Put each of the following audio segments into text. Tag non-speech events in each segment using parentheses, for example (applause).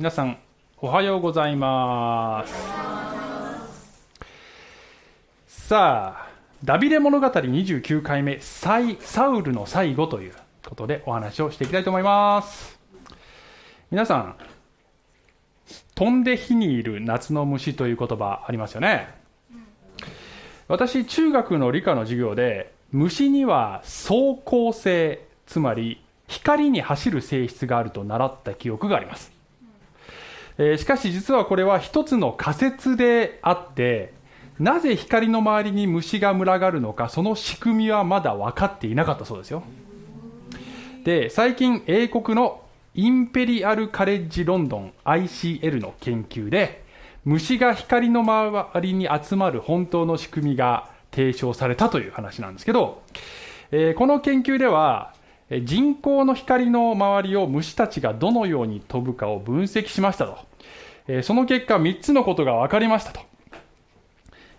皆さんおはようございます。さあダビデ物語29回目サイサウルの最後ということでお話をしていきたいと思います。皆さん飛んで火にいる夏の虫という言葉ありますよね。私中学の理科の授業で虫には走行性つまり光に走る性質があると習った記憶があります。えー、しかし実はこれは一つの仮説であってなぜ光の周りに虫が群がるのかその仕組みはまだ分かっていなかったそうですよ。で最近英国のインペリアルカレッジロンドン ICL の研究で虫が光の周りに集まる本当の仕組みが提唱されたという話なんですけど、えー、この研究では人工の光の周りを虫たちがどのように飛ぶかを分析しましたと。えその結果3つのことが分かりましたと。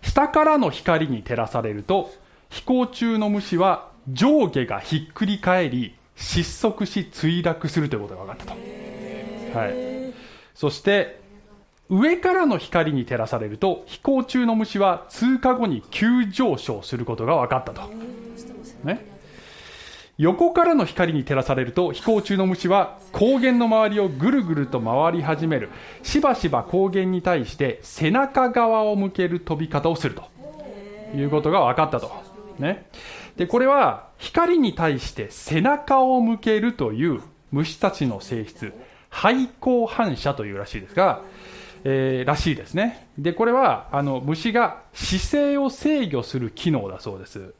下からの光に照らされると飛行中の虫は上下がひっくり返り失速し墜落するということが分かったと、はい、そして上からの光に照らされると飛行中の虫は通過後に急上昇することが分かったと、ね、横からの光に照らされると飛行中の虫は光源の周りをぐるぐると回り始める。しばしば光源に対して背中側を向ける飛び方をすると。いうことが分かったと、ね、でこれは光に対して背中を向けるという虫たちの性質。背光反射というらしいですが、えー、らしいですね。でこれはあの虫が姿勢を制御する機能だそうです。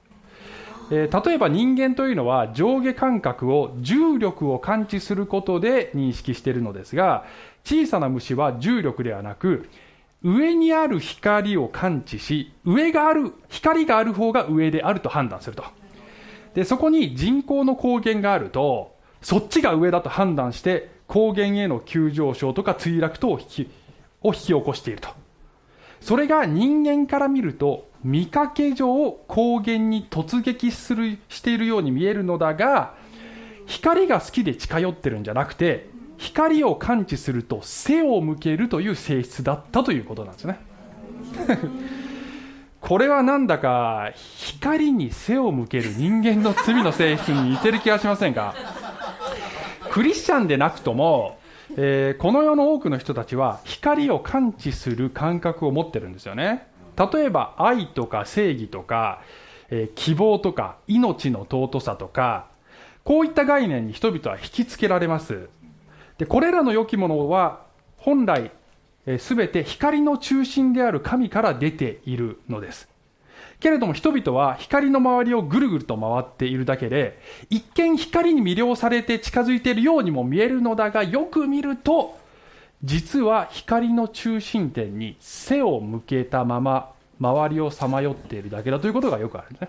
えー、例えば人間というのは上下感覚を重力を感知することで認識しているのですが小さな虫は重力ではなく上にある光を感知し上がある光がある方が上であると判断すると。でそこに人工の光源があるとそっちが上だと判断して光源への急上昇とか墜落等を引きを引き起こしていると。それが人間から見ると見かけ上光源に突撃するしているように見えるのだが光が好きで近寄ってるんじゃなくて光を感知すると背を向けるという性質だったということなんですね。(laughs) これはなんだか光に背を向ける人間の罪の性質に似てる気がしませんか？クリスチャンでなくとも、えー、この世の多くの人たちは光を感知する感覚を持ってるんですよね。例えば愛とか正義とか、えー、希望とか命の尊さとかこういった概念に人々は引きつけられます。でこれらの良きものは本来すべ、えー、て光の中心である神から出ているのです。けれども人々は光の周りをぐるぐると回っているだけで一見光に魅了されて近づいているようにも見えるのだがよく見ると実は光の中心点に背を向けたまま周りをさまよっているだけだということがよくあるんですね。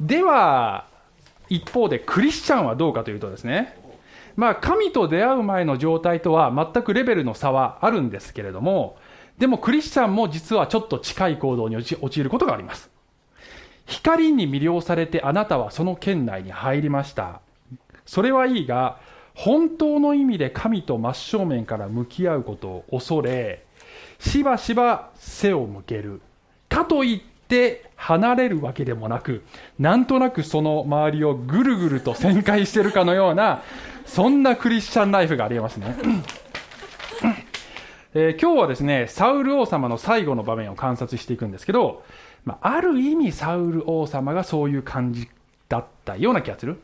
では一方でクリスチャンはどうかというとですね。まあ神と出会う前の状態とは全くレベルの差はあるんですけれどもでもクリスチャンも実はちょっと近い行動に陥ることがあります。光に魅了されてあなたはその圏内に入りました。それはいいが本当の意味で神と真正面から向き合うことを恐れしばしば背を向ける。かといって離れるわけでもなくなんとなくその周りをぐるぐると旋回してるかのようなそんなクリスチャンライフがありえますね、えー、今日はですねサウル王様の最後の場面を観察していくんですけど、まあ、ある意味サウル王様がそういう感じだったような気がする。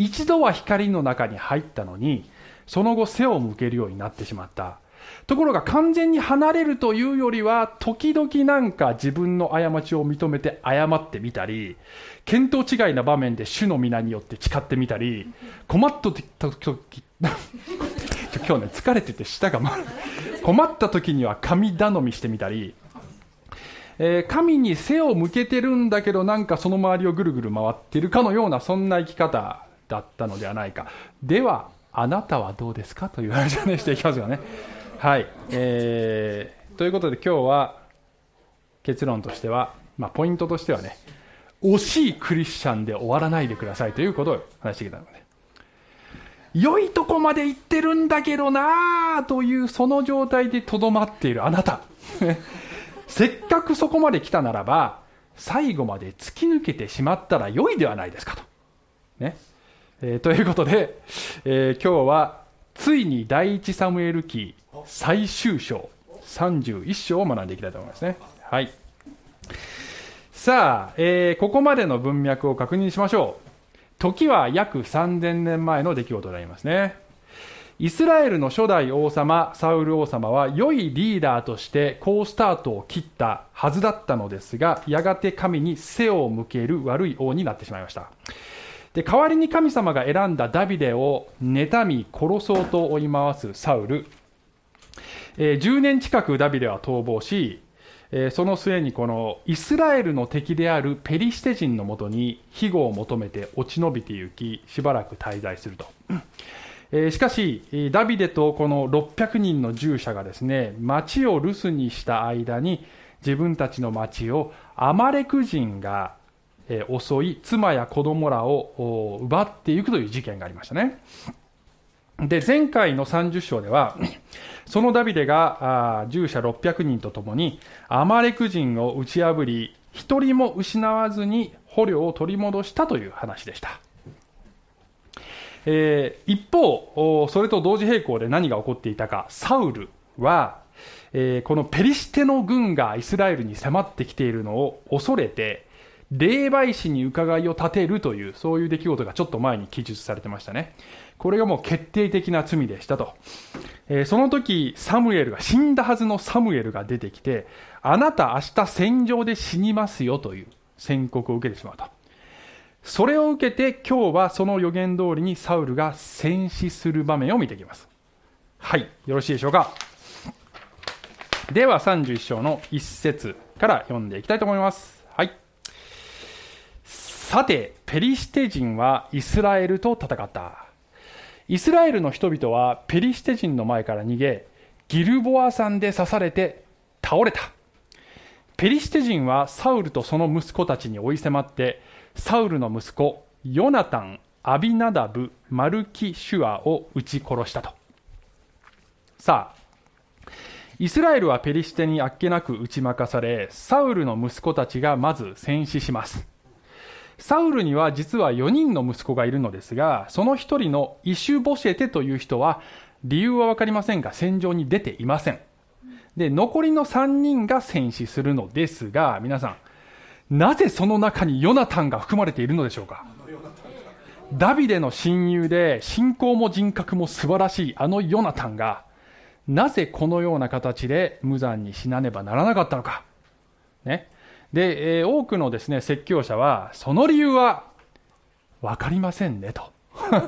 一度は光の中に入ったのにその後背を向けるようになってしまった。ところが完全に離れるというよりは時々なんか自分の過ちを認めて謝ってみたり見当違いな場面で主の皆によって誓ってみたり困った時今日ね疲れてて舌が回る困った時には神頼みしてみたりえー、神に背を向けてるんだけどなんかその周りをぐるぐる回ってるかのようなそんな生き方だったのではないか。ではあなたはどうですか？という話を、ね、していきますよね。はい、えー、ということで今日は結論としては、まあ、ポイントとしてはね惜しいクリスチャンで終わらないでくださいということを話してきたので。良いとこまで行ってるんだけどなというその状態でとどまっているあなた。(laughs) せっかくそこまで来たならば最後まで突き抜けてしまったら良いではないですかと。ね。えー、ということで、えー、今日はついに第一サムエル記最終章31章を学んでいきたいと思いますね。はい。さあ、えー、ここまでの文脈を確認しましょう。時は約3000年前の出来事になりますね。イスラエルの初代王様、サウル王様は良いリーダーとして好スタートを切ったはずだったのですが、やがて神に背を向ける悪い王になってしまいました。で代わりに神様が選んだダビデを妬み殺そうと追い回すサウル、えー、10年近くダビデは逃亡しえー、その末にこのイスラエルの敵であるペリシテ人のもとに庇護を求めて落ち延びて行きしばらく滞在すると、えー、しかしダビデとこの600人の従者がですね町を留守にした間に自分たちの町をアマレク人が襲い妻や子供らを奪っていくという事件がありましたね。で前回の30章ではそのダビデが従者600人とともにアマレク人を打ち破り一人も失わずに捕虜を取り戻したという話でした、えー、一方それと同時並行で何が起こっていたか。サウルは、えー、このペリシテの軍がイスラエルに迫ってきているのを恐れて霊媒師に伺いを立てるというそういう出来事がちょっと前に記述されてましたねこれがもう決定的な罪でしたと。えー、その時、サムエルが、死んだはずのサムエルが出てきて、あなた明日戦場で死にますよという宣告を受けてしまうと。それを受けて今日はその予言通りにサウルが戦死する場面を見ていきます。はい、よろしいでしょうか。では31章の1節から読んでいきたいと思います。さて、ペリシテ人はイスラエルと戦った。イスラエルの人々はペリシテ人の前から逃げ、ギルボア山で刺されて倒れた。ペリシテ人はサウルとその息子たちに追い迫って、サウルの息子、ヨナタン、アビナダブ、マルキシュアを撃ち殺したと。さあ、イスラエルはペリシテにあっけなく打ち負かされ、サウルの息子たちがまず戦死します。サウルには実は4人の息子がいるのですが、その1人のイシュボシェテという人は、理由は分かりませんが、戦場に出ていません。で、残りの3人が戦死するのですが、皆さん、なぜその中にヨナタンが含まれているのでしょうか？ダビデの親友で、信仰も人格も素晴らしいあのヨナタンが、なぜこのような形で無残に死なねばならなかったのか。ね。で、えー、多くのですね、説教者は、その理由は分かりませんね、と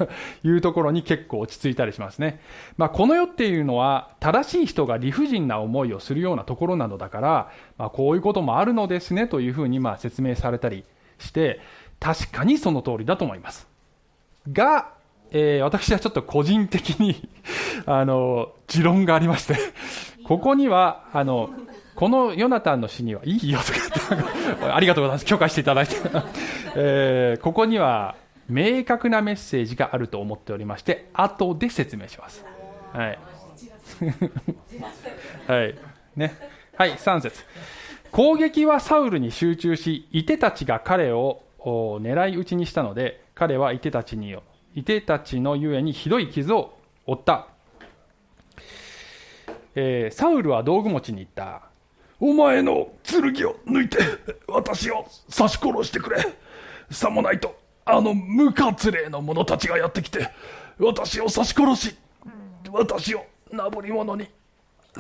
(laughs) いうところに結構落ち着いたりしますね。まあ、この世っていうのは、正しい人が理不尽な思いをするようなところなのだから、まあ、こういうこともあるのですね、というふうにまあ説明されたりして、確かにその通りだと思います。が、えー、私はちょっと個人的に (laughs) あの、持論がありましてここには、あの、このヨナタンの詩には、いいよとかありがとうございます。許可していただいて。(laughs) えー、ここには、明確なメッセージがあると思っておりまして、後で説明します。はい。(laughs) はい。ね。はい、3節攻撃はサウルに集中し、いてたちが彼を狙い撃ちにしたので、彼はいてたちに、いてたちのゆえにひどい傷を負った。えー、サウルは道具持ちに行った。お前の剣を抜いて、私を刺し殺してくれ。さもないと、あの無活霊の者たちがやってきて、私を刺し殺し、私をなぶり者に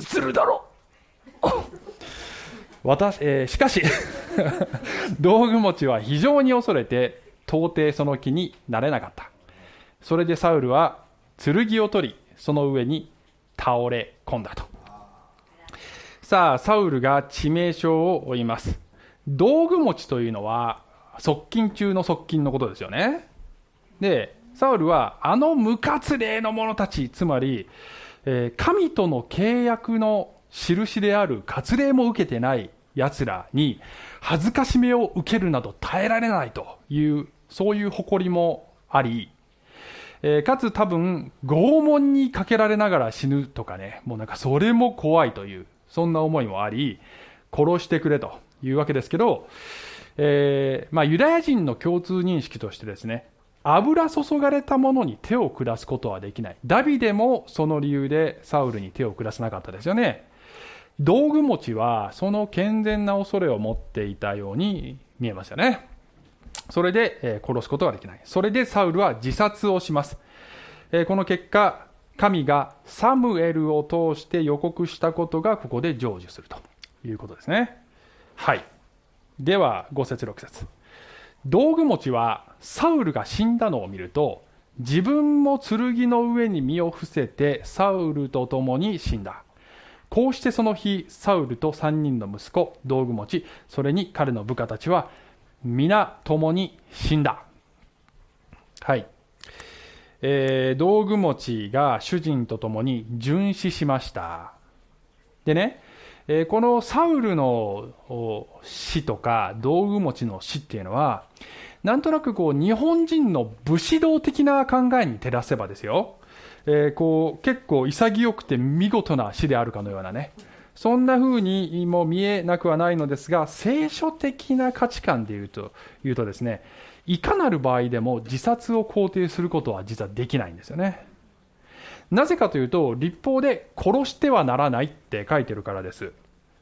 するだろう。(laughs) 私、えー、しかし (laughs) 道具持ちは非常に恐れて、到底その気になれなかった。それでサウルは剣を取り、その上に倒れ込んだと。さあ、サウルが致命傷を負います。道具持ちというのは、側近中の側近のことですよね。で、サウルは、あの無活霊の者たち、つまり、えー、神との契約の印である割礼も受けてない奴らに、恥ずかしめを受けるなど耐えられないという、そういう誇りもあり、えーかつ多分拷問にかけられながら死ぬとかねもうなんかそれも怖いというそんな思いもあり殺してくれというわけですけど、えーまあ、ユダヤ人の共通認識としてですね油注がれたものに手を下すことはできない。ダビデもその理由でサウルに手を下さなかったですよね。道具持ちはその健全な恐れを持っていたように見えますよね。それで、え殺すことができない。それでサウルは自殺をします、えこの結果神がサムエルを通して予告したことがここで成就すると。いうことですね。はい。では5節6節。道具持ちはサウルが死んだのを見ると自分も剣の上に身を伏せてサウルと共に死んだ。こうしてその日サウルと3人の息子道具持ちそれに彼の部下たちは皆共に死んだ。はい、えー道具持ちが主人と共に殉死しました。でね、えーこのサウルの死とか道具持ちの死っていうのはなんとなくこう日本人の武士道的な考えに照らせばですよ、えーこう結構潔くて見事な死であるかのようなね。そんな風にも見えなくはないのですが聖書的な価値観でいうと言うとですねいかなる場合でも自殺を肯定することは実はできないんですよね。なぜかというと立法で殺してはならないって書いてるからです。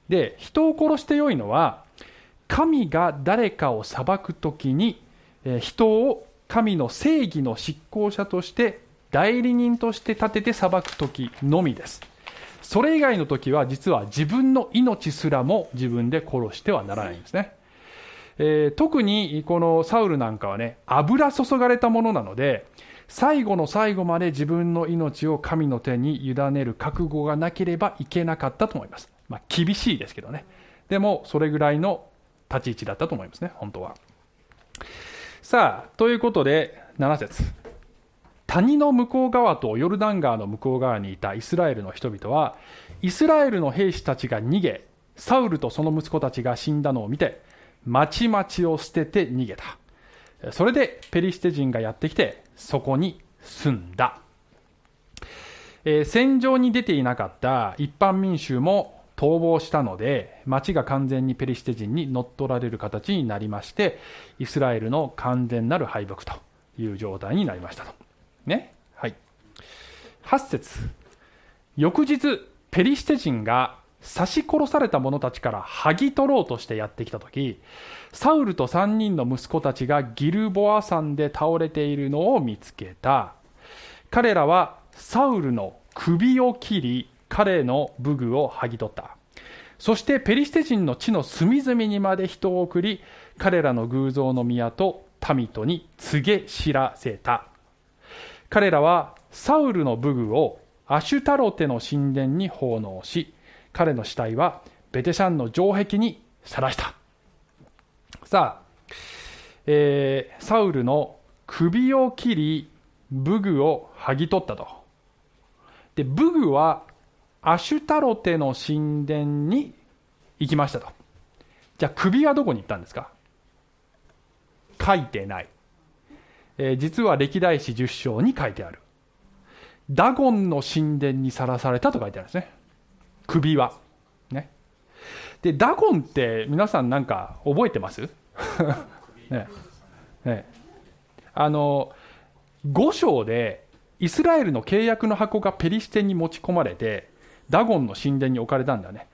で人を殺してよいのは神が誰かを裁くときにえ人を神の正義の執行者として代理人として立てて裁くときのみです。それ以外の時は実は自分の命すらも自分で殺してはならないんですね、えー特にこのサウルなんかはね油注がれたものなので最後の最後まで自分の命を神の手に委ねる覚悟がなければいけなかったと思います、まあ、厳しいですけどね。でもそれぐらいの立ち位置だったと思いますね本当は。さあということで7節。谷の向こう側とヨルダン川の向こう側にいたイスラエルの人々はイスラエルの兵士たちが逃げサウルとその息子たちが死んだのを見て町々を捨てて逃げた。それでペリシテ人がやってきてそこに住んだ、えー戦場に出ていなかった一般民衆も逃亡したので町が完全にペリシテ人に乗っ取られる形になりましてイスラエルの完全なる敗北という状態になりましたと。ね？はい。8節。翌日ペリシテ人が刺し殺された者たちから剥ぎ取ろうとしてやってきた時サウルと3人の息子たちがギルボア山で倒れているのを見つけた。彼らはサウルの首を切り彼の武具を剥ぎ取った。そしてペリシテ人の地の隅々にまで人を送り彼らの偶像の宮と民とに告げ知らせた。彼らはサウルの武具をアシュタロテの神殿に奉納し彼の死体はベテシャンの城壁にさらした。さあ、えーサウルの首を切り武具を剥ぎ取ったと。で武具はアシュタロテの神殿に行きましたと。じゃあ首はどこに行ったんですか？書いてない。えー実は歴代史10章に書いてある。ダゴンの神殿にさらされたと書いてあるんですね。首はね。でダゴンって皆さんなんか覚えてます？(laughs) ね。ね。あの5章でイスラエルの契約の箱がペリシテに持ち込まれてダゴンの神殿に置かれたんだね。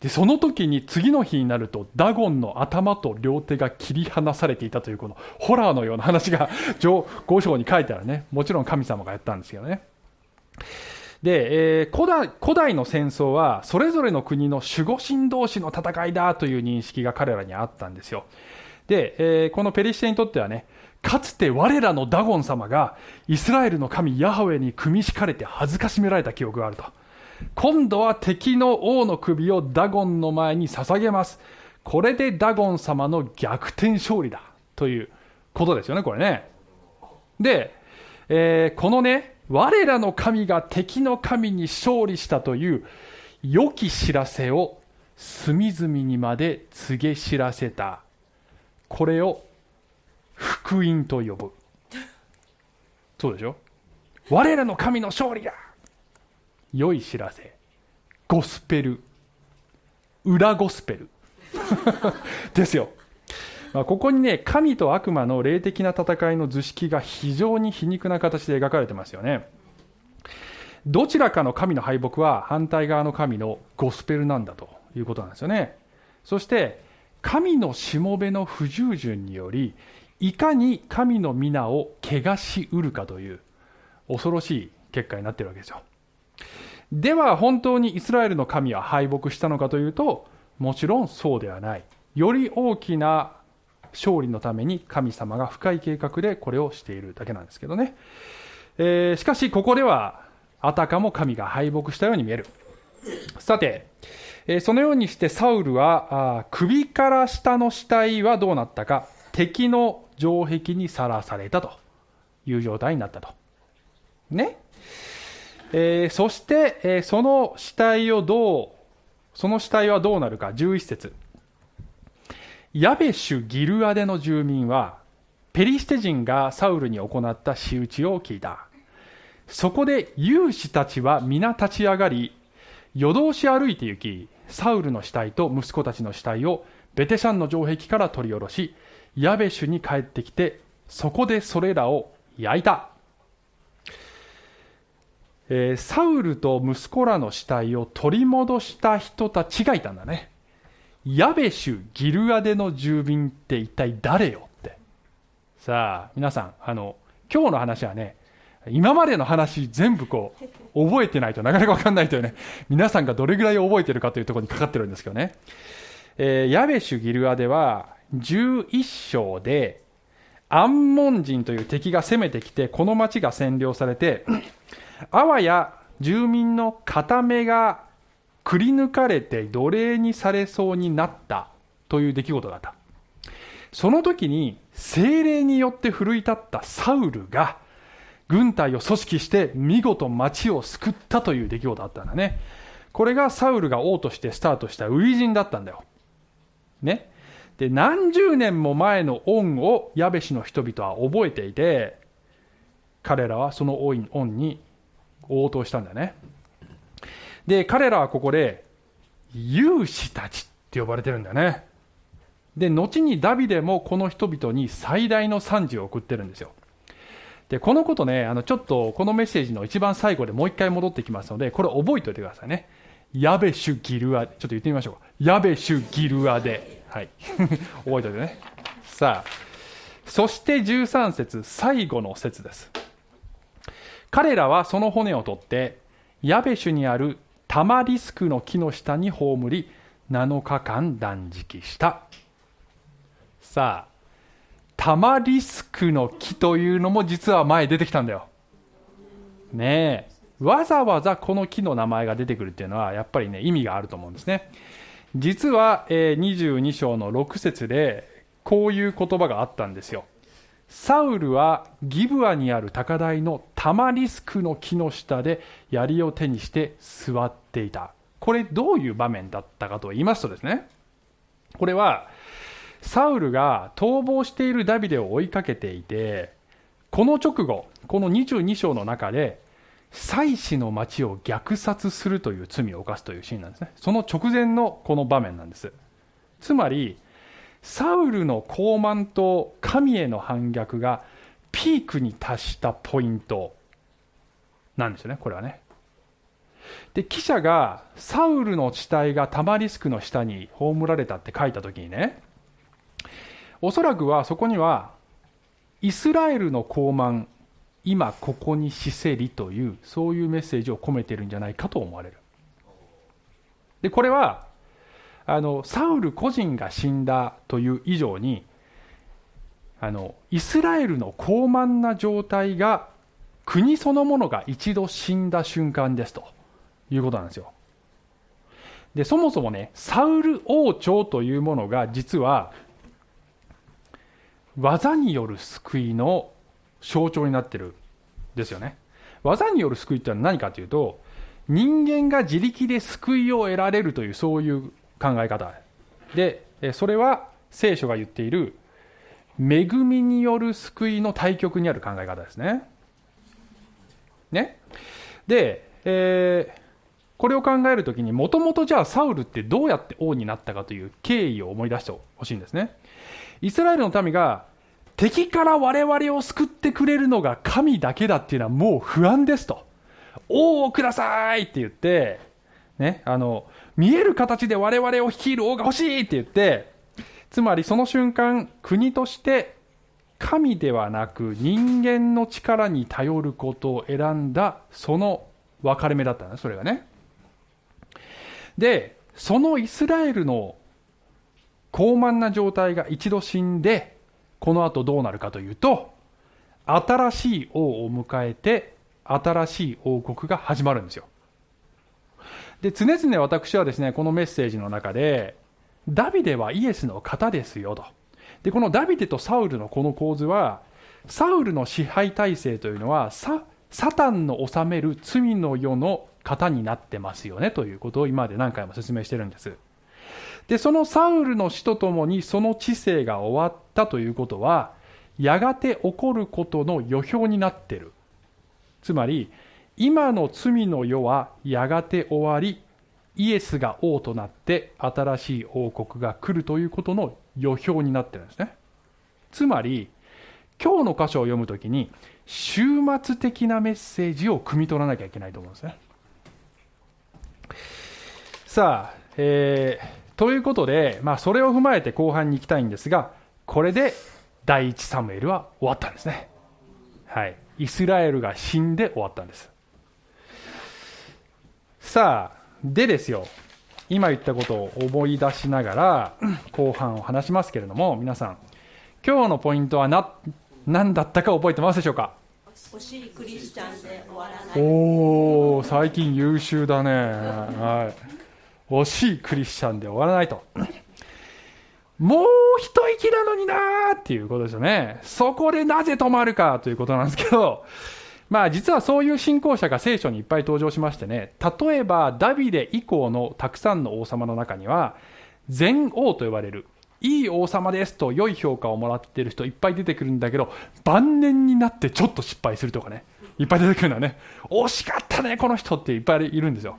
でその時に次の日になるとダゴンの頭と両手が切り離されていたというこのホラーのような話が上5章に書いてあるね。もちろん神様がやったんですけどねで、えー古代古代の戦争はそれぞれの国の守護神同士の戦いだという認識が彼らにあったんですよ。で、えーこのペリシテにとってはねかつて我らのダゴン様がイスラエルの神ヤハウェに組み敷かれて恥ずかしめられた記憶があると。今度は敵の王の首をダゴンの前に捧げます。これでダゴン様の逆転勝利だということですよねこれね。で、えーこのね我らの神が敵の神に勝利したという良き知らせを隅々にまで告げ知らせた。これを福音と呼ぶ。そうでしょ？我らの神の勝利だ。良い知らせ。ゴスペル。裏ゴスペル。(laughs) ですよ、まあ、ここにね神と悪魔の霊的な戦いの図式が非常に皮肉な形で描かれてますよね。どちらかの神の敗北は反対側の神のゴスペルなんだということなんですよね。そして神のしもべの不従順によりいかに神の皆を汚しうるかという恐ろしい結果になってるわけですよ。では本当にイスラエルの神は敗北したのかというともちろんそうではない。より大きな勝利のために神様が深い計画でこれをしているだけなんですけどね、えー、しかしここではあたかも神が敗北したように見える。さて、えー、そのようにしてサウルは首から下の死体はどうなったか敵の城壁にさらされたという状態になったと。ね。えー、そして、えー、その死体をどう、その死体はどうなるか、11節。ヤベシュ・ギルアデの住民は、ペリシテ人がサウルに行った仕打ちを聞いた。そこで勇士たちは皆立ち上がり、夜通し歩いて行き、サウルの死体と息子たちの死体をベテシャンの城壁から取り下ろし、ヤベシュに帰ってきて、そこでそれらを焼いた。えー、サウルと息子らの死体を取り戻した人たちがいたんだね。ヤベシュ・ギルアデの住民って一体誰よって。さあ、皆さん、あの、今日の話はね、今までの話全部こう、覚えてないとなかなかわかんないというね、皆さんがどれぐらい覚えてるかというところにかかってるんですけどね。えー、ヤベシュ・ギルアデは、11章で、アンモン人という敵が攻めてきて、この町が占領されて、あわや住民の片目がくり抜かれて奴隷にされそうになったという出来事だった。その時に精霊によって奮い立ったサウルが軍隊を組織して見事町を救ったという出来事だったんだね。これがサウルが王としてスタートした初陣だったんだよ。ね。で、何十年も前の恩をヤベシの人々は覚えていて、彼らはその恩に応答したんだよね。で、彼らはここで、勇士たちって呼ばれてるんだね。で、後にダビデもこの人々に最大の賛辞を送ってるんですよ。で、このことね、あの、ちょっとこのメッセージの一番最後でもう一回戻ってきますので、これ覚えておいてくださいね。ヤベシュギルア、ちょっと言ってみましょうか。ヤベシュギルアで。はい。(laughs) 覚えておいてね。さあ、そして13節最後の節です。彼らはその骨を取ってヤベシュにあるタマリスクの木の下に葬り7日間断食した。さあタマリスクの木というのも実は前出てきたんだよ。ねえわざわざこの木の名前が出てくるっていうのはやっぱりね意味があると思うんですね。実は、えー、22章の6節でこういう言葉があったんですよ。サウルはギブアにある高台のタマリスクの木の下で槍を手にして座っていた。これどういう場面だったかと言いますとですね、これはサウルが逃亡しているダビデを追いかけていて、この直後、この22章の中で、祭司の町を虐殺するという罪を犯すというシーンなんですね。その直前のこの場面なんです。つまり、サウルの傲慢と神への反逆がピークに達したポイントなんですよね、これはね。で、記者がサウルの地帯がタマリスクの下に葬られたって書いたときにね、おそらくはそこには、イスラエルの傲慢、今ここに死せりという、そういうメッセージを込めてるんじゃないかと思われる。で、これは、あのサウル個人が死んだという以上にあのイスラエルの高慢な状態が国そのものが一度死んだ瞬間ですということなんですよ。でそもそもねサウル王朝というものが実は技による救いの象徴になってるんですよね。技による救いってのは何かというと人間が自力で救いを得られるというそういう考え方。でそれは聖書が言っている恵みによる救いの対極にある考え方ですね。ね。で、えー、これを考えるときに、もともとじゃあサウルってどうやって王になったかという経緯を思い出してほしいんですね。イスラエルの民が敵から我々を救ってくれるのが神だけだっていうのはもう不安ですと。王をくださいって言って、ね、あの、見える形で我々を率いる王が欲しいって言って、つまりその瞬間、国として神ではなく人間の力に頼ることを選んだその分かれ目だったんだ、それがね。で、そのイスラエルの高慢な状態が一度死んで、この後どうなるかというと、新しい王を迎えて、新しい王国が始まるんですよ。で、常々私はですね、このメッセージの中で、ダビデはイエスの方ですよと。で、このダビデとサウルのこの構図は、サウルの支配体制というのは、ササタンの治める罪の世の方になってますよねということを今まで何回も説明してるんです。で、そのサウルの死とともにその知性が終わったということは、やがて起こることの予表になってる。つまり、今の罪の世はやがて終わり、イエスが王となって新しい王国が来るということの予表になってるんですね。つまり、今日の箇所を読むときに、終末的なメッセージを汲み取らなきゃいけないと思うんですね。さあ、えー、ということで、まあ、それを踏まえて後半に行きたいんですが、これで第一サムエルは終わったんですね。はい。イスラエルが死んで終わったんです。さあ、でですよ、今言ったことを思い出しながら、後半を話しますけれども、皆さん、今日のポイントはな何だったか覚えてますでしょうか？惜しいクリスチャンで終わらない。おー、最近優秀だね。はい。惜しいクリスチャンで終わらないと。もう一息なのになーっていうことですよね。そこでなぜ止まるかということなんですけど、まあ実はそういう信仰者が聖書にいっぱい登場しましてね、例えばダビデ以降のたくさんの王様の中には、全王と呼ばれる、いい王様ですと良い評価をもらっている人いっぱい出てくるんだけど、晩年になってちょっと失敗するとかね、いっぱい出てくるのはね、惜しかったね、この人っていっぱいいるんですよ。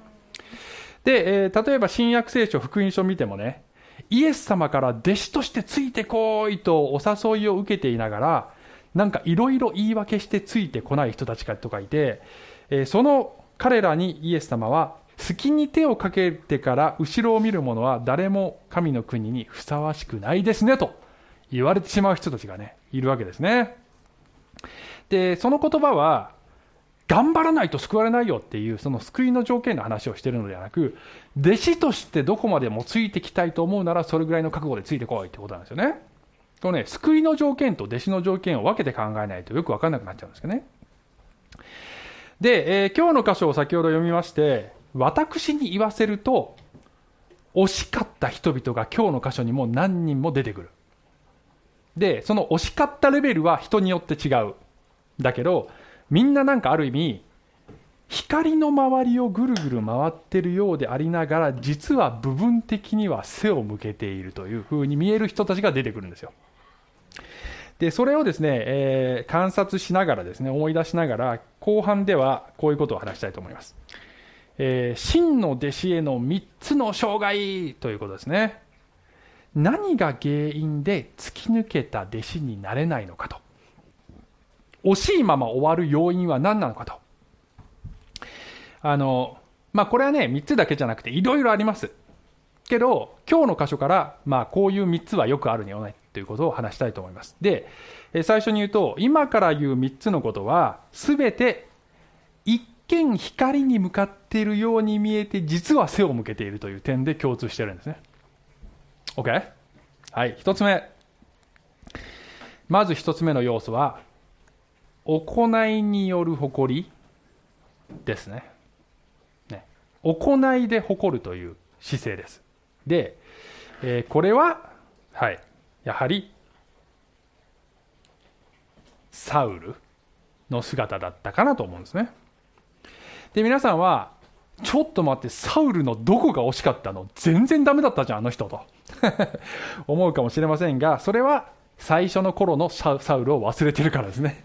で、えー、例えば新約聖書福音書見てもね、イエス様から弟子としてついてこいとお誘いを受けていながら、なんかいろいろ言い訳してついてこない人たちとかいて、えー、その彼らにイエス様は、隙に手をかけてから後ろを見る者は誰も神の国にふさわしくないですねと言われてしまう人たちがね、いるわけですね。で、その言葉は、頑張らないと救われないよっていうその救いの条件の話をしているのではなく弟子としてどこまでもついてきたいと思うならそれぐらいの覚悟でついてこいってことなんですよね。このね、救いの条件と弟子の条件を分けて考えないとよく分かんなくなっちゃうんですけどね。で、えー、今日の箇所を先ほど読みまして、私に言わせると、惜しかった人々が今日の箇所にも何人も出てくる。で、その惜しかったレベルは人によって違う。だけど、みんななんかある意味、光の周りをぐるぐる回ってるようでありながら、実は部分的には背を向けているというふうに見える人たちが出てくるんですよ。で、それをですね、えー、観察しながらですね、思い出しながら、後半ではこういうことを話したいと思います。えー、真の弟子への3つの障害ということですね。何が原因で突き抜けた弟子になれないのかと。惜しいまま終わる要因は何なのかと。あの、まあ、これはね、3つだけじゃなくていろいろあります。けど、今日の箇所から、まあ、こういう3つはよくあるよねということを話したいと思います。で、最初に言うと、今から言う3つのことは、すべて一見光に向かっているように見えて、実は背を向けているという点で共通しているんですね。OK? はい、1つ目。まず1つ目の要素は、行いによる誇りですね。ね行いで誇るという姿勢です。で、えー、これは、はい、やはりサウルの姿だったかなと思うんですね。で、皆さんは、ちょっと待って、サウルのどこが惜しかったの？全然ダメだったじゃん、あの人と。(laughs) 思うかもしれませんが、それは最初の頃のサウルを忘れてるからですね。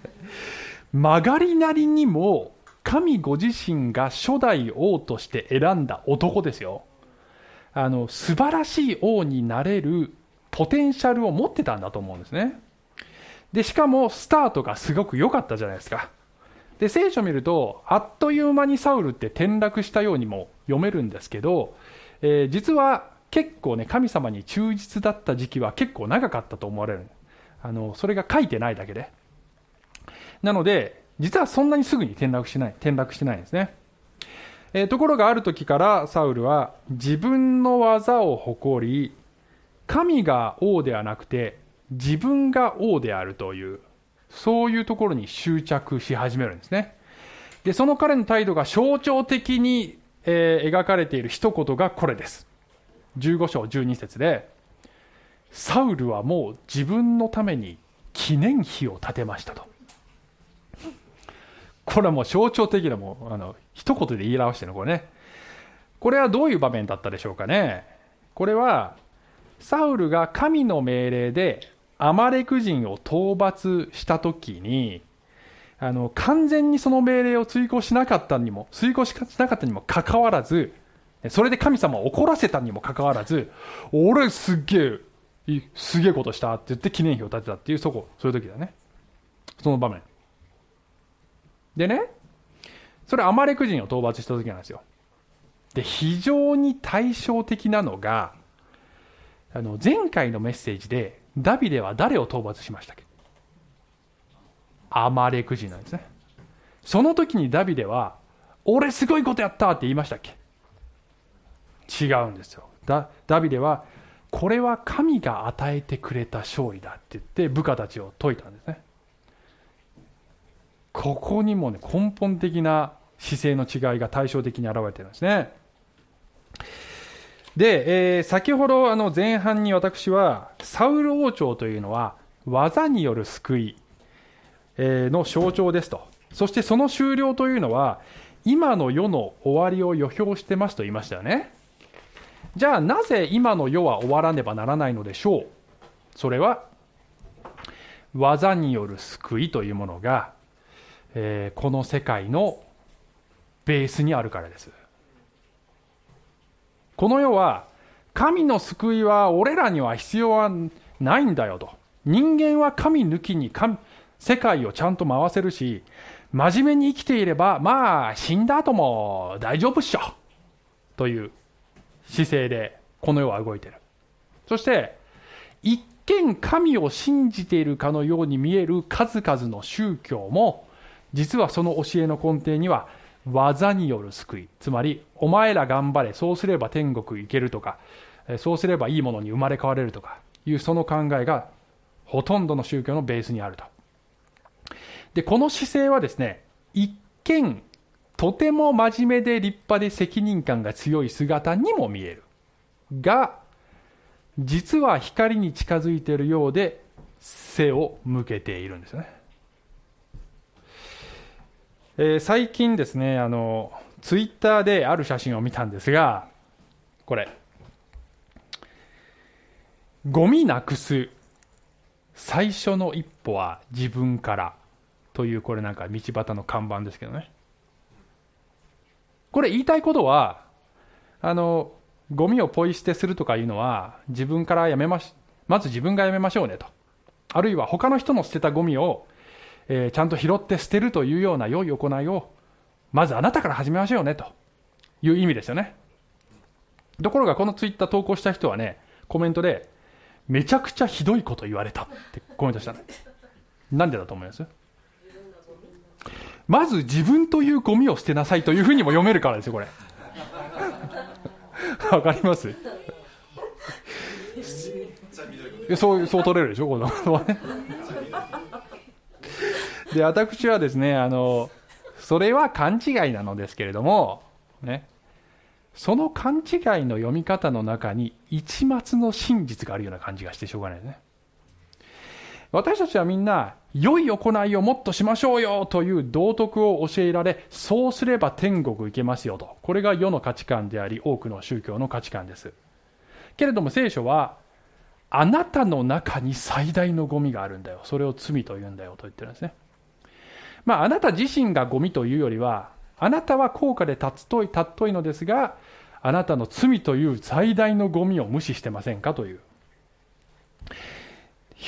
曲がりなりにも神ご自身が初代王として選んだ男ですよあの素晴らしい王になれるポテンシャルを持ってたんだと思うんですねでしかもスタートがすごく良かったじゃないですかで聖書を見るとあっという間にサウルって転落したようにも読めるんですけど、えー、実は結構ね神様に忠実だった時期は結構長かったと思われる。あのそれが書いてないだけで。なので実はそんなにすぐに転落しない転落してないんですね、えー、ところがある時からサウルは自分の技を誇り神が王ではなくて自分が王であるというそういうところに執着し始めるんですね。で、その彼の態度が象徴的に、えー、描かれている一言がこれです。15章12節で、サウルはもう自分のために記念碑を建てましたと。これはもう象徴的なもう、あの、一言で言い表してるの、これね。これはどういう場面だったでしょうかね。これは、サウルが神の命令でアマレク人を討伐した時に、あの、完全にその命令を遂行しなかったにも、遂行しなかったにもかかわらず、それで神様を怒らせたにもかかわらず、俺すっげえ、すげえことしたって言って記念碑を建てたっていう、そこ、そういう時だね。その場面。でね、それアマレク人を討伐した時なんですよ。で、非常に対照的なのが、あの、前回のメッセージで、ダビデは誰を討伐しましたっけ？アマレク人なんですね。その時にダビデは、俺すごいことやったって言いましたっけ？違うんですよ。ダダビデは、これは神が与えてくれた勝利だって言って部下たちを説いたんですね。ここにもね、根本的な姿勢の違いが対照的に現れてるんですね。で、えー、先ほどあの前半に私は、サウル王朝というのは、技による救い、えー、の象徴ですと。そしてその終了というのは、今の世の終わりを予表してますと言いましたよね。じゃあなぜ今の世は終わらねばならないのでしょう？それは、技による救いというものが、えー、この世界のベースにあるからです。この世は神の救いは俺らには必要はないんだよと。人間は神抜きに神世界をちゃんと回せるし、真面目に生きていれば、まあ死んだ後も大丈夫っしょという姿勢でこの世は動いてる。そして、一見神を信じているかのように見える数々の宗教も、実はその教えの根底には技による救い。つまり、お前ら頑張れ、そうすれば天国行けるとか、そうすればいいものに生まれ変われるとかいうその考えがほとんどの宗教のベースにあると。で、この姿勢はですね、一見、とても真面目で立派で責任感が強い姿にも見える。が、実は光に近づいているようで背を向けているんですよね。えー、最近ですね、あの、ツイッターである写真を見たんですが、これ、ゴミなくす最初の一歩は自分からというこれなんか道端の看板ですけどね。これ言いたいことは、あの、ゴミをポイ捨てするとかいうのは自分からやめまし、まず自分がやめましょうねと。あるいは他の人の捨てたゴミをえー、ちゃんと拾って捨てるというような良い行いを、まずあなたから始めましょうね、という意味ですよね。ところがこのツイッター投稿した人はね、コメントで、めちゃくちゃひどいこと言われたってコメントしたの。なんでだと思います？まず自分というゴミを捨てなさいというふうにも読めるからですよ、これ。(laughs) わかります？そう、そう取れるでしょ、この。で、私はですね、あの、それは勘違いなのですけれども、ね、その勘違いの読み方の中に一末の真実があるような感じがしてしょうがないですね。私たちはみんな、良い行いをもっとしましょうよという道徳を教えられ、そうすれば天国行けますよと。これが世の価値観であり、多くの宗教の価値観です。けれども聖書は、あなたの中に最大のゴミがあるんだよ。それを罪と言うんだよと言ってるんですね。まあ、あなた自身がゴミというよりは、あなたは高価で尊い尊いのですが、あなたの罪という最大のゴミを無視してませんかという。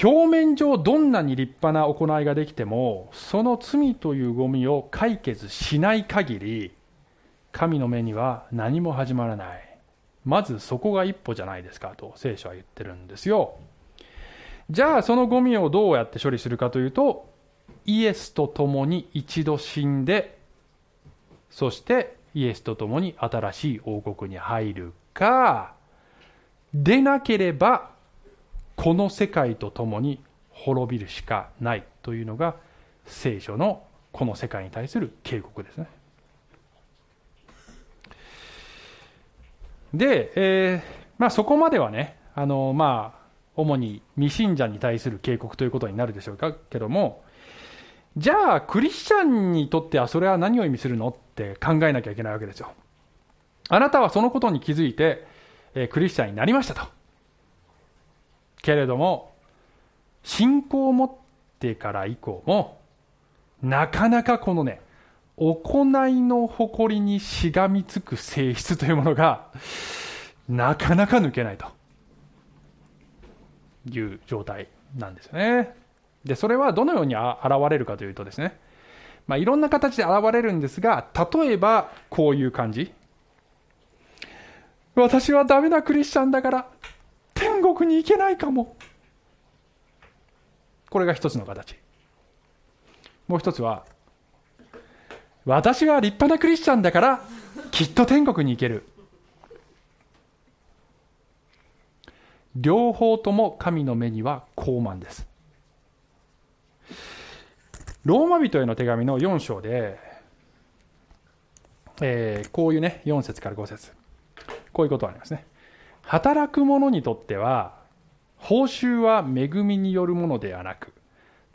表面上どんなに立派な行いができても、その罪というゴミを解決しない限り、神の目には何も始まらない。まずそこが一歩じゃないですかと聖書は言ってるんですよ。じゃあそのゴミをどうやって処理するかというと、イエスと共に一度死んで、そしてイエスと共に新しい王国に入るか、でなければこの世界と共に滅びるしかないというのが聖書のこの世界に対する警告ですね。で、えーまあ、そこまではね、あのまあ、主に未信者に対する警告ということになるでしょうかけども、じゃあ、クリスチャンにとってはそれは何を意味するのって考えなきゃいけないわけですよ。あなたはそのことに気づいて、えー、クリスチャンになりましたと。けれども、信仰を持ってから以降も、なかなかこのね、行いの誇りにしがみつく性質というものが、なかなか抜けないという状態なんですよね。で、それはどのように現れるかというとですね、まあ、いろんな形で現れるんですが、例えばこういう感じ。私はダメなクリスチャンだから天国に行けないかも。これが一つの形。もう一つは、私は立派なクリスチャンだからきっと天国に行ける。両方とも神の目には高慢です。ローマ人への手紙の4章で、えー、こういうね、4節から5節こういうことがありますね。働く者にとっては、報酬は恵みによるものではなく、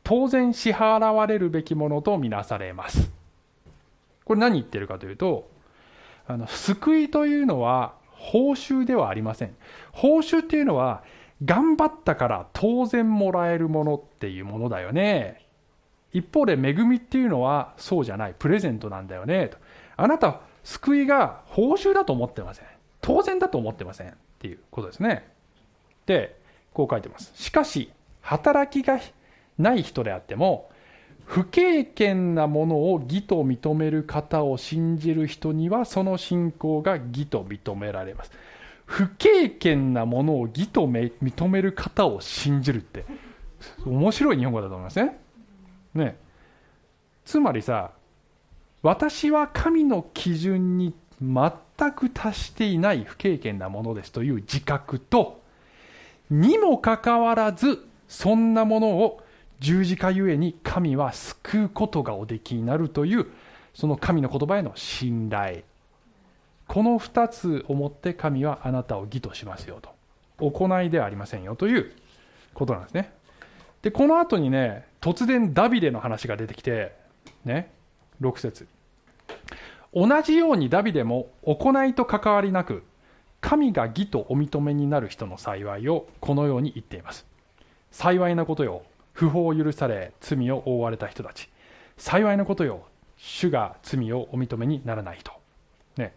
当然支払われるべきものとみなされます。これ何言ってるかというと、あの救いというのは報酬ではありません。報酬っていうのは、頑張ったから当然もらえるものっていうものだよね。一方で恵みっていうのはそうじゃない。プレゼントなんだよね。と。あなた救いが報酬だと思ってません。当然だと思ってませんっていうことですね。でこう書いてます。しかし働きがない人であっても不経験なものを義と認める方を信じる人にはその信仰が義と認められます。不経験なものを義と認める方を信じるって面白い日本語だと思いますね。ね。つまりさ私は神の基準に全く達していない不経験なものですという自覚とにもかかわらずそんなものを十字架ゆえに神は救うことがおできになるというその神の言葉への信頼。この2つをもって神はあなたを義としますよと。行いではありませんよということなんですね。でこの後にね突然ダビデの話が出てきて、ね、6節同じようにダビデも行いと関わりなく、神が義とお認めになる人の幸いをこのように言っています。幸いなことよ、不法を許され、罪を覆われた人たち。幸いなことよ、主が罪をお認めにならない人。ね、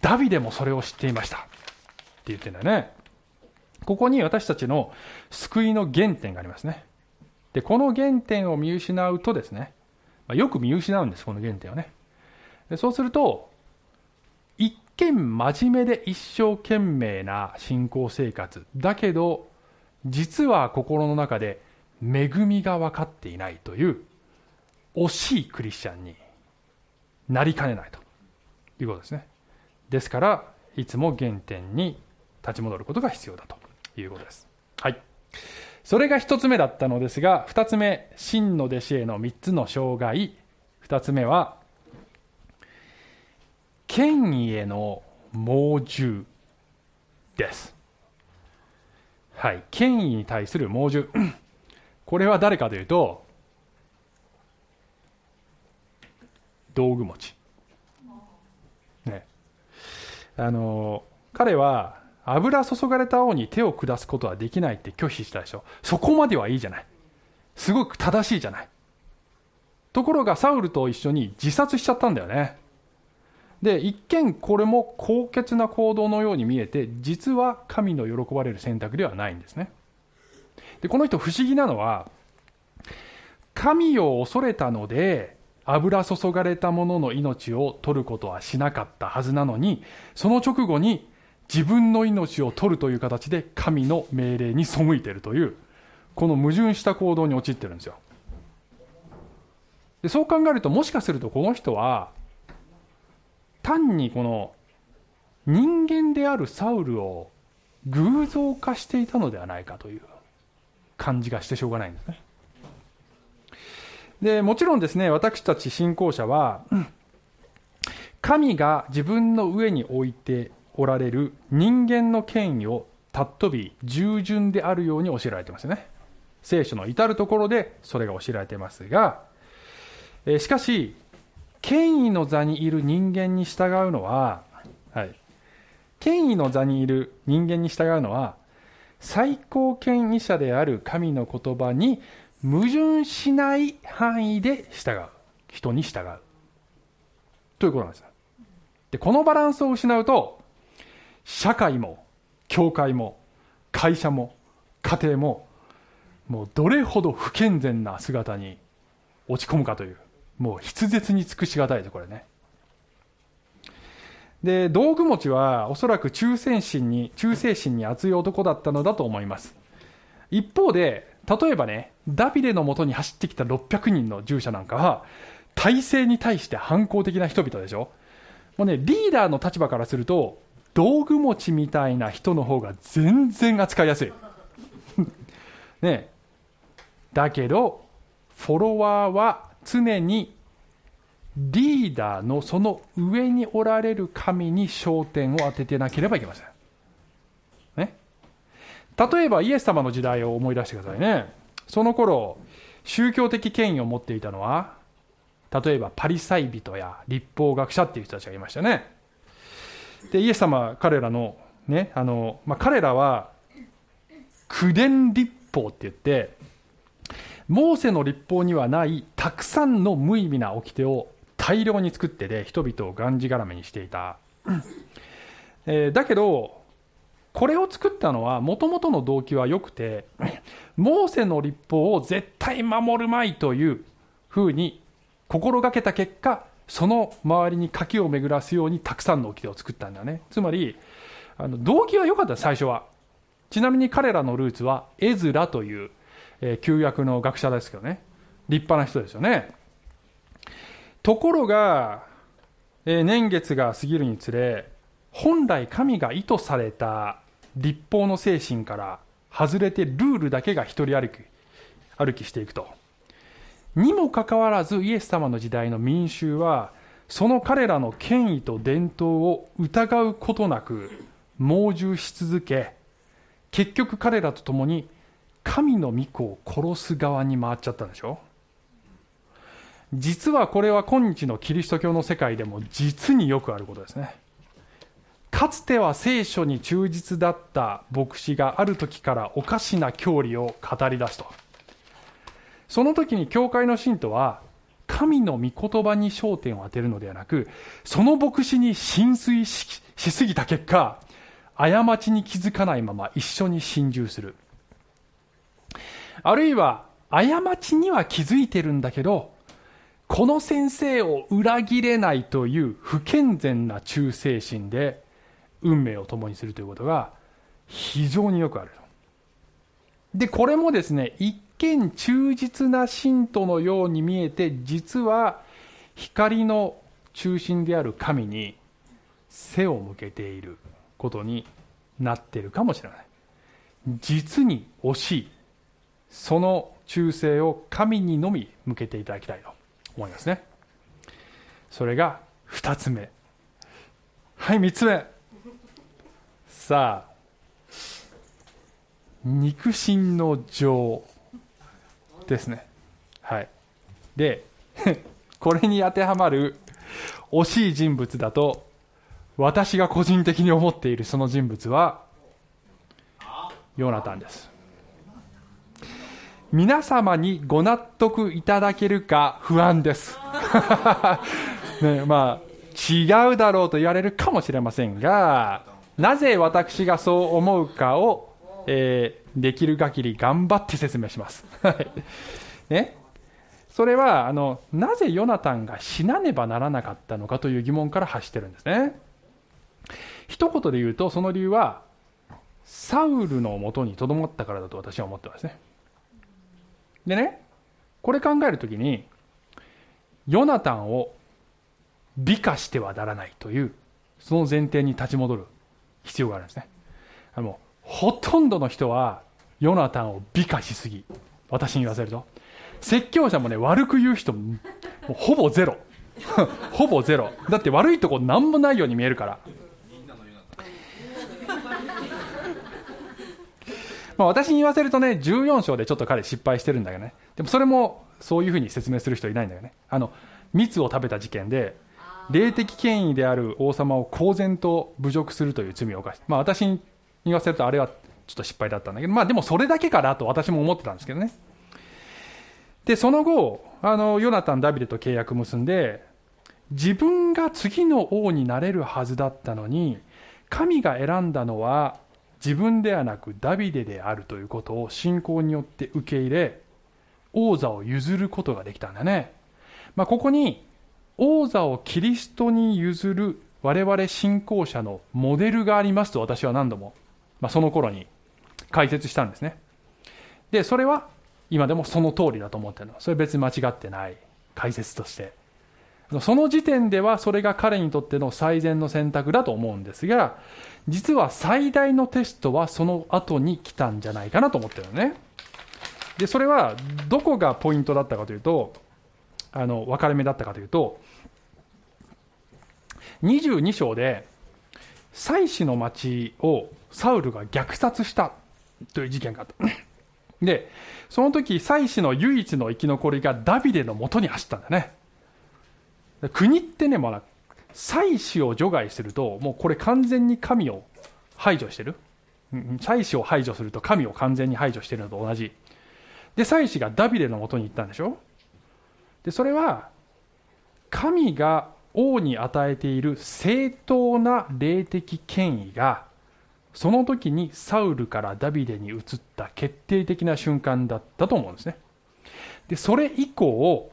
ダビデもそれを知っていました。って言ってんだよね。ここに私たちの救いの原点がありますね。で、この原点を見失うとですね、ま、よく見失うんです、この原点をね。でそうすると、一見真面目で一生懸命な信仰生活だけど、実は心の中で恵みが分かっていないという惜しいクリスチャンになりかねないということですね。ですから、いつも原点に立ち戻ることが必要だということです。はい。それが一つ目だったのですが、二つ目、真の弟子への三つの障害。二つ目は、権威への猛獣です。はい。権威に対する猛獣。(clears throat) これは誰かというと、道具持ち。ね。あの、彼は、油注がれた王に手を下すことはできないって拒否したでしょ。そこまではいいじゃない。すごく正しいじゃない。ところがサウルと一緒に自殺しちゃったんだよね。で一見これも高潔な行動のように見えて実は神の喜ばれる選択ではないんですね。でこの人不思議なのは神を恐れたので油注がれた者の命を取ることはしなかったはずなのにその直後に自分の命を取るという形で神の命令に背いているというこの矛盾した行動に陥ってるんですよ。でそう考えるともしかするとこの人は単にこの人間であるサウルを偶像化していたのではないかという感じがしてしょうがないんですね。でもちろんですね私たち信仰者は神が自分の上に置いておられる人間の権威を尊び従順であるように教えられてますよね。聖書の至るところでそれが教えられてますがしかし権威の座にいる人間に従うのは、はい、権威の座にいる人間に従うのは最高権威者である神の言葉に矛盾しない範囲で従う。人に従う。ということなんですでこのバランスを失うと社会も教会も会社も家庭ももうどれほど不健全な姿に落ち込むかというもう筆舌に尽くしがたいですこれね。で道具持ちはおそらく忠誠心に忠誠心に熱い男だったのだと思います。一方で例えばねダビデのもとに走ってきた600人の従者なんかは体制に対して反抗的な人々でしょ。もうねリーダーの立場からすると道具持ちみたいな人の方が全然扱いやすいねだけどフォロワーは常にリーダーのその上におられる神に焦点を当ててなければいけません。ね、例えばイエス様の時代を思い出してくださいね。その頃、宗教的権威を持っていたのは、例えばパリサイ人や立法学者っていう人たちがいましたね。で、イエス様、彼らの、ね、あの、まあ、彼らは、口伝立法って言って、モーセの立法にはないたくさんの無意味な掟を大量に作ってで人々をがんじがらめにしていた、えー、だけどこれを作ったのはもともとの動機は良くてモーセの立法を絶対守るまいというふうに心がけた結果その周りに柿を巡らすようにたくさんの掟を作ったんだね。つまりあの動機は良かった最初は。ちなみに彼らのルーツはエズラというえー、旧約の学者ですけどね。立派な人ですよね。ところが、えー、年月が過ぎるにつれ本来神が意図された立法の精神から外れてルールだけが一人歩き歩きしていくと。にもかかわらずイエス様の時代の民衆はその彼らの権威と伝統を疑うことなく猛従し続け結局彼らと共に神の御子を殺す側に回っちゃったんでしょ？実はこれは今日のキリスト教の世界でも実によくあることですね。かつては聖書に忠実だった牧師がある時からおかしな教理を語り出すと。その時に教会の信徒は神の御言葉に焦点を当てるのではなくその牧師に浸水しすぎた結果過ちに気づかないまま一緒に心中する。あるいは過ちには気づいてるんだけどこの先生を裏切れないという不健全な忠誠心で運命を共にするということが非常によくある。でこれもですね一見忠実な信徒のように見えて実は光の中心である神に背を向けていることになっているかもしれない。実に惜しい。その忠誠を神にのみ向けていただきたいと思いますね。それが2つ目。はい3つ目。さあ肉親の情ですね。はい。で (laughs) これに当てはまる惜しい人物だと私が個人的に思っているその人物はヨナタンです。皆様にご納得いただけるか不安です。(laughs) ね、まあ、違うだろうと言われるかもしれませんが、なぜ私がそう思うかを、えーできる限り頑張って説明します。(laughs) ね、それはあの、なぜヨナタンが死なねばならなかったのかという疑問から発してるんですね。一言で言うと、その理由は、サウルのもとにとどまったからだと私は思ってますね。でね、これ考えるときに、ヨナタンを美化してはならないという、その前提に立ち戻る必要があるんですね。あのほとんどの人は、ヨナタンを美化しすぎ。私に言わせると。説教者もね、悪く言う人も、ほぼゼロ。(laughs) ほぼゼロ。だって悪いとこなんもないように見えるから。(laughs) まあ私に言わせるとね、14章でちょっと彼失敗してるんだけどね。でもそれもそういうふうに説明する人いないんだよね。あの、蜜を食べた事件で、霊的権威である王様を公然と侮辱するという罪を犯して、まあ私に言わせるとあれはちょっと失敗だったんだけど、まあでもそれだけかなと私も思ってたんですけどね。で、その後、あの、ヨナタン、ダビデと契約結んで、自分が次の王になれるはずだったのに、神が選んだのは自分ではなくダビデであるということを信仰によって受け入れ、王座を譲ることができたんだね。まあ、ここに、王座をキリストに譲る我々信仰者のモデルがありますと私は何度も、まあ、その頃に解説したんですね。で、それは今でもその通りだと思ってるの。それ別に間違ってない解説として。その時点ではそれが彼にとっての最善の選択だと思うんですが、実は最大のテストはその後に来たんじゃないかなと思ってるのね。で、それはどこがポイントだったかというと、あの、分かれ目だったかというと、22章で、祭司の町をサウルが虐殺したという事件があった。で、その時、祭司の唯一の生き残りがダビデのもとに走ったんだね。国ってね、まあ、祭司を除外すると、もうこれ完全に神を排除してる。祭司を排除すると神を完全に排除してるのと同じ。で、祭司がダビデのもとに行ったんでしょ？で、それは、神が王に与えている正当な霊的権威が、その時にサウルからダビデに移った決定的な瞬間だったと思うんですね。で、それ以降、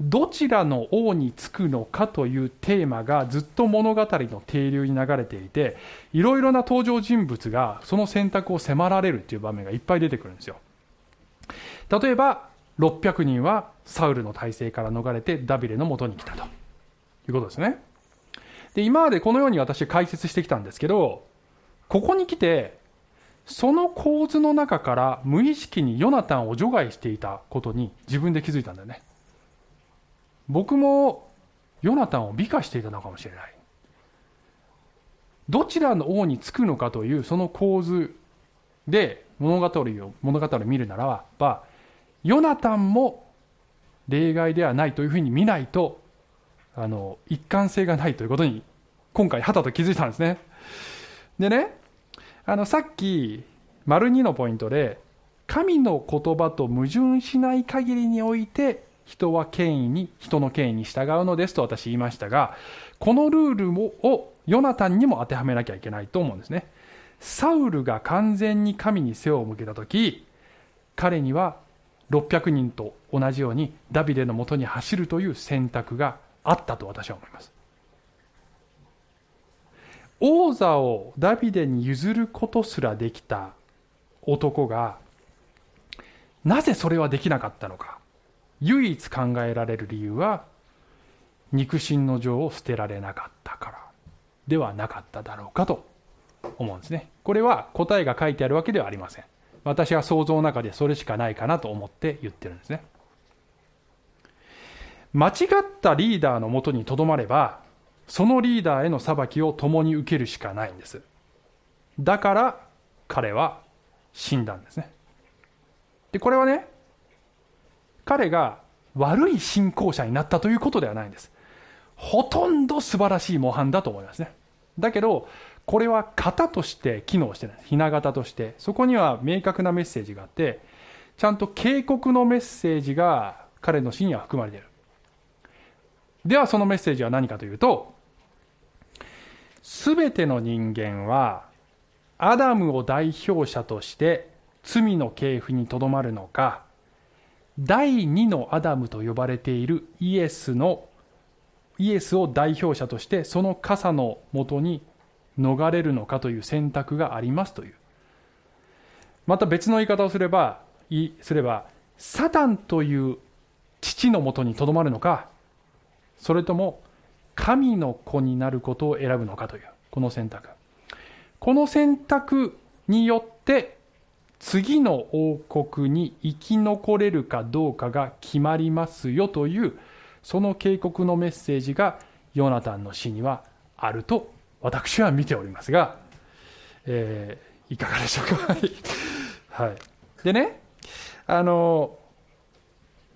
どちらの王につくのかというテーマがずっと物語の底流に流れていて、いろいろな登場人物がその選択を迫られるっていう場面がいっぱい出てくるんですよ。例えば、600人はサウルの体制から逃れてダビデのもとに来たということですね。で、今までこのように私解説してきたんですけど、ここに来て、その構図の中から無意識にヨナタンを除外していたことに自分で気づいたんだよね。僕もヨナタンを美化していたのかもしれない。どちらの王につくのかというその構図で物語を物語を見るならば、ヨナタンも例外ではないというふうに見ないと、あの、一貫性がないということに、今回、はたと気づいたんですね。でね、あの、さっき、丸2のポイントで、神の言葉と矛盾しない限りにおいて、人は権威に、人の権威に従うのですと私言いましたが、このルールをヨナタンにも当てはめなきゃいけないと思うんですね。サウルが完全に神に背を向けたとき、彼には600人と同じようにダビデのもとに走るという選択があったと私は思います。王座をダビデに譲ることすらできた男が、なぜそれはできなかったのか。唯一考えられる理由は、肉親の情を捨てられなかったからではなかっただろうかと思うんですね。これは答えが書いてあるわけではありません。私は想像の中でそれしかないかなと思って言ってるんですね。間違ったリーダーのもとにとどまれば、そのリーダーへの裁きを共に受けるしかないんです。だから彼は死んだんですね。で、これはね、彼が悪い信仰者になったということではないんです。ほとんど素晴らしい模範だと思いますね。だけど、これは型として機能してない。ひな型として。そこには明確なメッセージがあって、ちゃんと警告のメッセージが彼の死には含まれているではそのメッセージは何かというと全ての人間はアダムを代表者として罪の系譜にとどまるのか第二のアダムと呼ばれているイエスのイエスを代表者としてその傘のもとに逃れるのかという選択がありますという。また別の言い方をすればすればサタンという父のもとにとどまるのかそれとも神の子になることを選ぶのかというこの選択。この選択によって次の王国に生き残れるかどうかが決まりますよというその警告のメッセージがヨナタンの死にはあると私は見ておりますが、えー、いかがでしょうか？はい。でね、あの、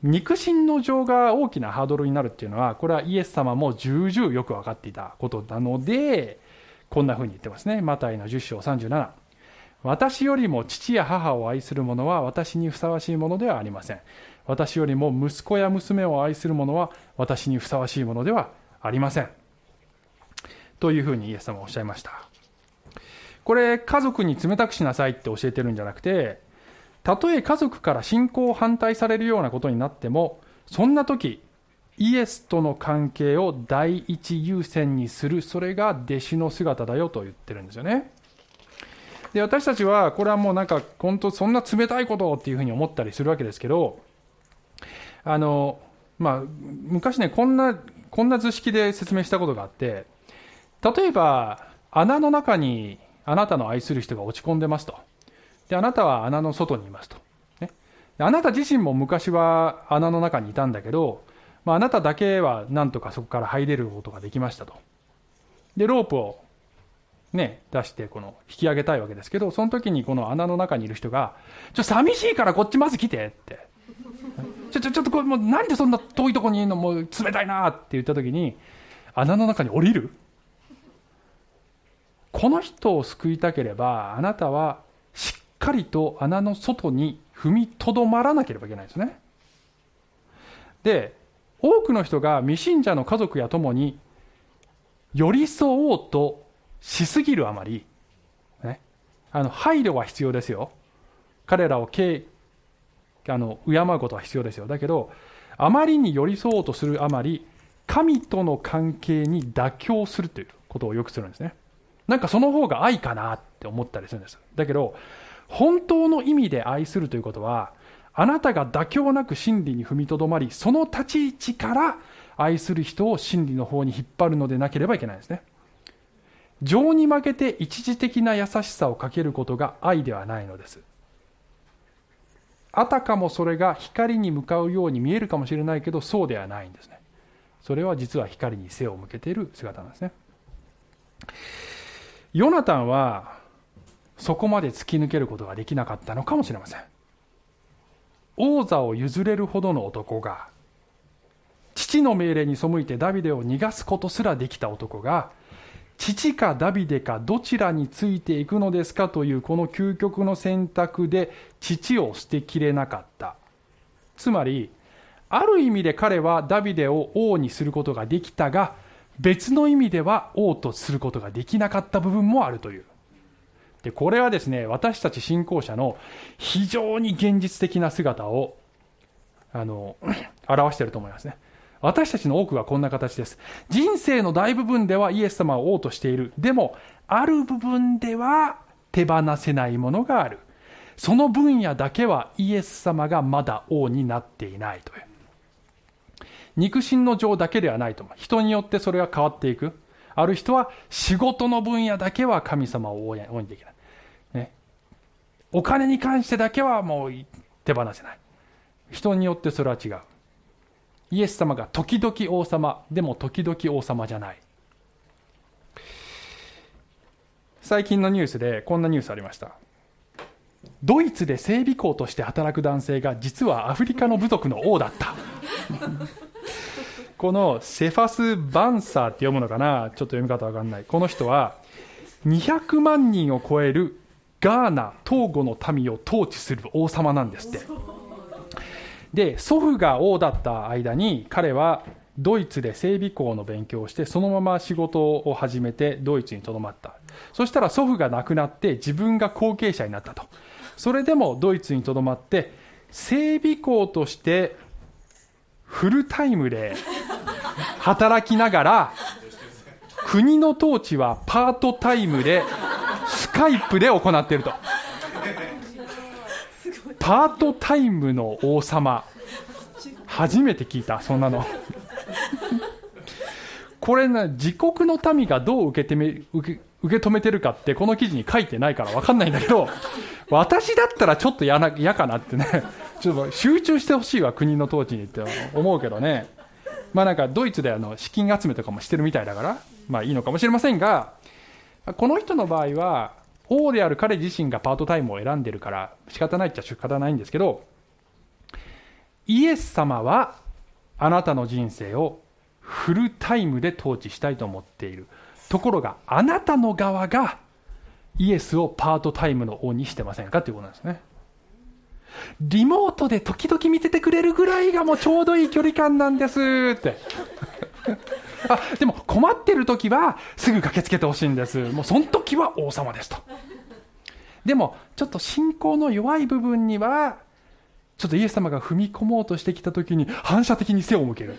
肉親の情が大きなハードルになるっていうのは、これはイエス様も重々よく分かっていたことなので、こんな風に言ってますね。マタイの10章37。私よりも父や母を愛する者は私にふさわしいものではありません。私よりも息子や娘を愛する者は私にふさわしいものではありません。というふうにイエス様はおっしゃいました。これ、家族に冷たくしなさいって教えてるんじゃなくて、たとえ家族から信仰を反対されるようなことになっても、そんな時、イエスとの関係を第一優先にする、それが弟子の姿だよと言ってるんですよね。で、私たちは、これはもうなんか、本当そんな冷たいことっていうふうに思ったりするわけですけど、あの、まあ、昔ね、こんな、こんな図式で説明したことがあって、例えば、穴の中にあなたの愛する人が落ち込んでますと。で、あなたは穴の外にいますと。ね、あなた自身も昔は穴の中にいたんだけど、まあ、あなただけはなんとかそこから入れることができましたと。で、ロープをね、出してこの引き上げたいわけですけど、その時にこの穴の中にいる人が、ちょ、寂しいからこっちまず来てって。ちょ、ちょ、ちょっとこれもうなんでそんな遠いとこにいるのもう冷たいなって言った時に、穴の中に降りるこの人を救いたければ、あなたはかりと穴の外に踏みとどまらなければいけないですね。で、多くの人が未信者の家族や友に寄り添おうとしすぎるあまり、ね、あの配慮は必要ですよ。彼らを敬あの敬うことは必要ですよ。だけど、あまりに寄り添おうとするあまり、神との関係に妥協するということをよくするんですね。なんかその方が愛かなって思ったりするんです。だけど、本当の意味で愛するということは、あなたが妥協なく真理に踏みとどまり、その立ち位置から愛する人を真理の方に引っ張るのでなければいけないんですね。情に負けて一時的な優しさをかけることが愛ではないのです。あたかもそれが光に向かうように見えるかもしれないけど、そうではないんですね。それは実は光に背を向けている姿なんですね。ヨナタンはそこまで突き抜けることができなかったのかもしれません王座を譲れるほどの男が父の命令に背いてダビデを逃がすことすらできた男が父かダビデかどちらについていくのですかというこの究極の選択で父を捨てきれなかったつまりある意味で彼はダビデを王にすることができたが別の意味では王とすることができなかった部分もあるという。で、これはですね、私たち信仰者の非常に現実的な姿を、あの、表していると思いますね。私たちの多くはこんな形です。人生の大部分ではイエス様を王としている。でも、ある部分では手放せないものがある。その分野だけはイエス様がまだ王になっていないという。肉親の情だけではないと。人によってそれが変わっていく。ある人は仕事の分野だけは神様を応援できない。ね。お金に関してだけはもう手放せない。人によってそれは違う。イエス様が時々王様、でも時々王様じゃない。最近のニュースでこんなニュースありました。ドイツで整備工として働く男性が実はアフリカの部族の王だった。このセファス・バンサーって読むのかな？ちょっと読み方わかんない。この人は200万人を超えるガーナ東郷の民を統治する王様なんですって。で祖父が王だった間に彼はドイツで整備工の勉強をしてそのまま仕事を始めてドイツにとどまった。そしたら祖父が亡くなって自分が後継者になったと。それでもドイツにとどまって整備工としてフルタイムで働きながら国の統治はパートタイムでスカイプで行っていると。パートタイムの王様。初めて聞いたそんなの。これね自国の民がどう受け止め受け受け止めてるかってこの記事に書いてないから分かんないんだけど私だったらちょっと嫌かなってね。ちょっと集中してほしいわ国の統治にって思うけどね。まあなんかドイツであの資金集めとかもしてるみたいだからまあいいのかもしれませんがこの人の場合は王である彼自身がパートタイムを選んでるから仕方ないっちゃ仕方ないんですけどイエス様はあなたの人生をフルタイムで統治したいと思っている。ところがあなたの側がイエスをパートタイムの王にしてませんかということなんですね。リモートで時々見ててくれるぐらいがもうちょうどいい距離感なんです。って。あでも困ってる時はすぐ駆けつけてほしいんです。もうその時は王様ですと。でもちょっと信仰の弱い部分にはちょっとイエス様が踏み込もうとしてきた時に反射的に背を向ける。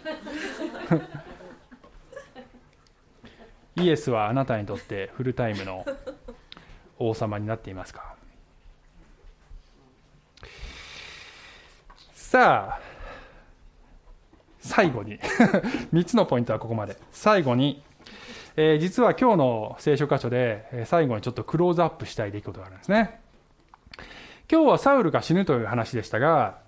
イエスはあなたにとってフルタイムの王様になっていますか？さあ最後に。(laughs) 3つのポイントはここまで。最後に、えー、実は今日の聖書箇所で、え、最後にちょっとクローズアップしたい出来事があるんですね。今日はサウルが死ぬという話でしたが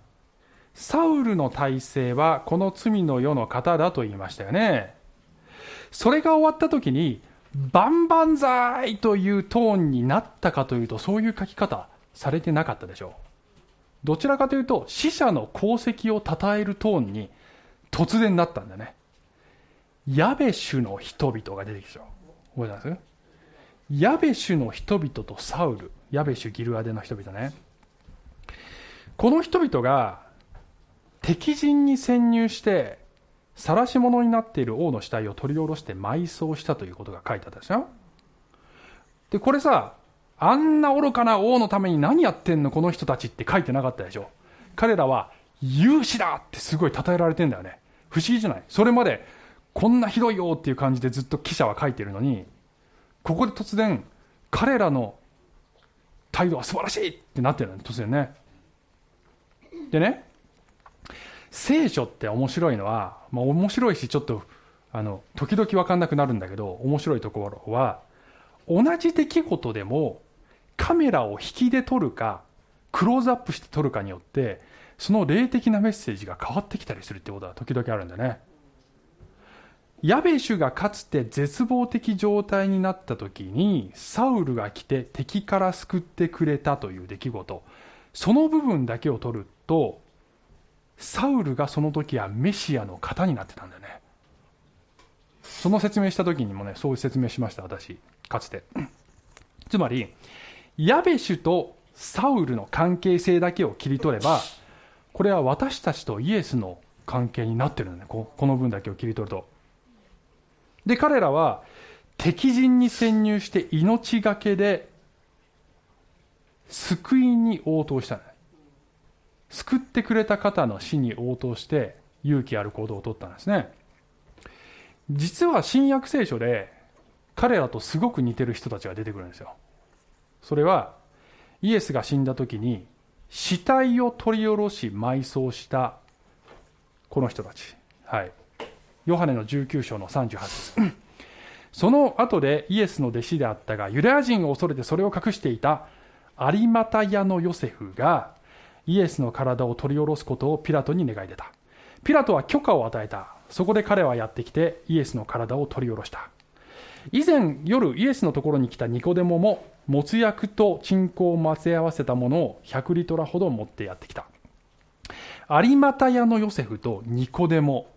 サウルの体制はこの罪の世の方だと言いましたよね。それが終わった時に万々歳というトーンになったかというとそういう書き方されてなかったでしょう。どちらかというと死者の功績を称えるトーンに突然なったんだね。ヤベシュの人々が出てきた。覚えてます？ヤベシュの人々とサウル。ヤベシュギルアデの人々ね。この人々が敵陣に潜入して晒し者になっている王の死体を取り下ろして埋葬したということが書いてあったでしょ？でこれさあんな愚かな王のために何やってんのこの人たちって書いてなかったでしょ。彼らは勇士だってすごい称えられてんだよね。不思議じゃない？それまでこんなひどいよっていう感じでずっと記者は書いてるのにここで突然彼らの態度は素晴らしいってなってるの突然ね。でね聖書って面白いのは、まあ、面白いしちょっとあの時々分かんなくなるんだけど面白いところは同じ出来事でもカメラを引きで撮るかクローズアップして撮るかによってその霊的なメッセージが変わってきたりするってことは時々あるんだね。ヤベシュがかつて絶望的状態になった時にサウルが来て敵から救ってくれたという出来事。その部分だけを取るとサウルがその時はメシアの型になってたんだよね。その説明した時にもねそういう説明しました私。かつて。つまりヤベシュとサウルの関係性だけを切り取ればこれは私たちとイエスの関係になってるんだね。この分だけを切り取ると。で彼らは敵陣に潜入して命がけで救いに応答したんだ救ってくれた方の死に応答して勇気ある行動をとったんですね。実は新約聖書で彼らとすごく似てる人たちが出てくるんですよ。それはイエスが死んだ時に死体を取り下ろし埋葬したこの人たち。はい。ヨハネの19章の38ですその後でイエスの弟子であったがユダヤ人を恐れてそれを隠していた有股屋のヨセフがイエスの体を取り下ろすことをピラトに願い出た。ピラトは許可を与えた。そこで彼はやってきてイエスの体を取り下ろした。以前夜イエスのところに来たニコデモももつ薬と鎮香を混ぜ合わせたものを100リトラほど持ってやってきた。有股屋のヨセフとニコデモ。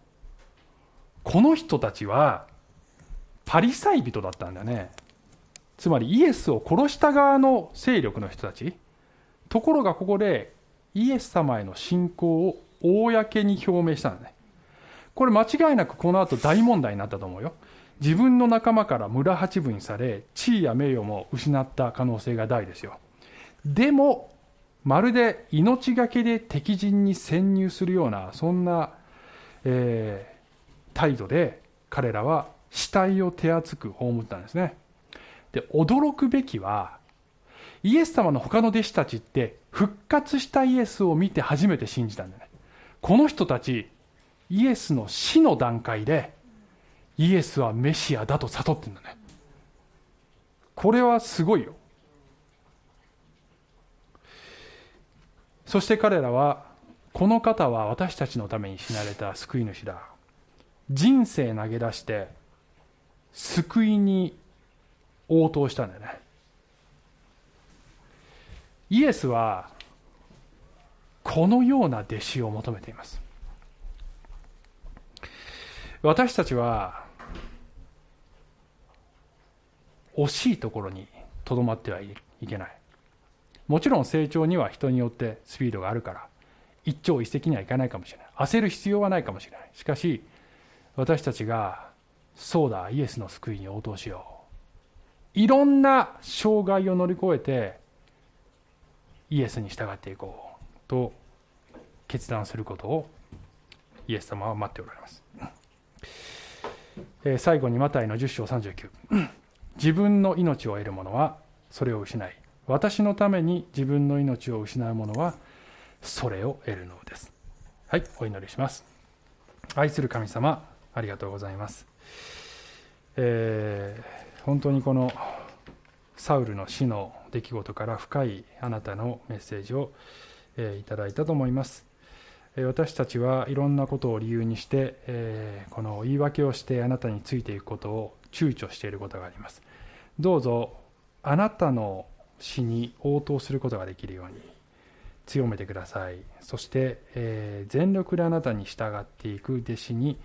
この人たちはパリサイ人だったんだね。つまりイエスを殺した側の勢力の人たち。ところがここでイエス様への信仰を公に表明したんだね。これ間違いなくこの後大問題になったと思うよ。自分の仲間から村八分にされ地位や名誉も失った可能性が大ですよ。でもまるで命がけで敵陣に潜入するようなそんな、えー、態度で彼らは死体を手厚く葬ったんですね。で驚くべきはイエス様の他の弟子たちって復活したイエスを見て初めて信じたんだね。この人たちイエスの死の段階でイエスはメシアだと悟ってんだね。これはすごいよ。そして彼らはこの方は私たちのために死なれた救い主だ。人生投げ出して救いに応答したんだよね。イエスはこのような弟子を求めています。私たちは惜しいところにとどまってはいけない。もちろん成長には人によってスピードがあるから一朝一夕にはいかないかもしれない。焦る必要はないかもしれない。しかし私たちがそうだイエスの救いに応答しよう。いろんな障害を乗り越えてイエスに従っていこうと決断することをイエス様は待っておられます、え最後にマタイの10章39自分の命を得る者はそれを失い私のために自分の命を失う者はそれを得るのです。はいお祈りします。愛する神様ありがとうございます、えー、本当にこのサウルの死の出来事から深いあなたのメッセージを、えいただいたと思います。私たちはいろんなことを理由にして、えこの言い訳をしてあなたについていくことを躊躇していることがあります。どうぞあなたの死に応答することができるように強めてください。そして、えー、全力であなたに従っていく弟子に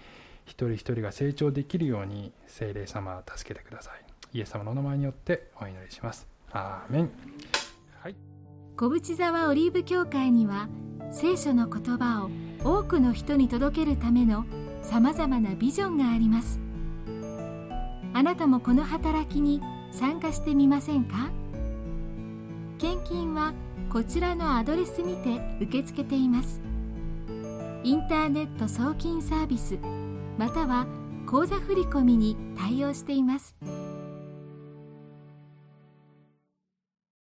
一人一人が成長できるように聖霊様助けてください。イエス様のお名前によってお祈りします。アーメン。はい。小淵沢オリーブ教会には聖書の言葉を多くの人に届けるためのさまざまなビジョンがあります。あなたもこの働きに参加してみませんか？献金はこちらのアドレスにて受け付けていますインターネット送金サービスまたは口座振込に対応しています。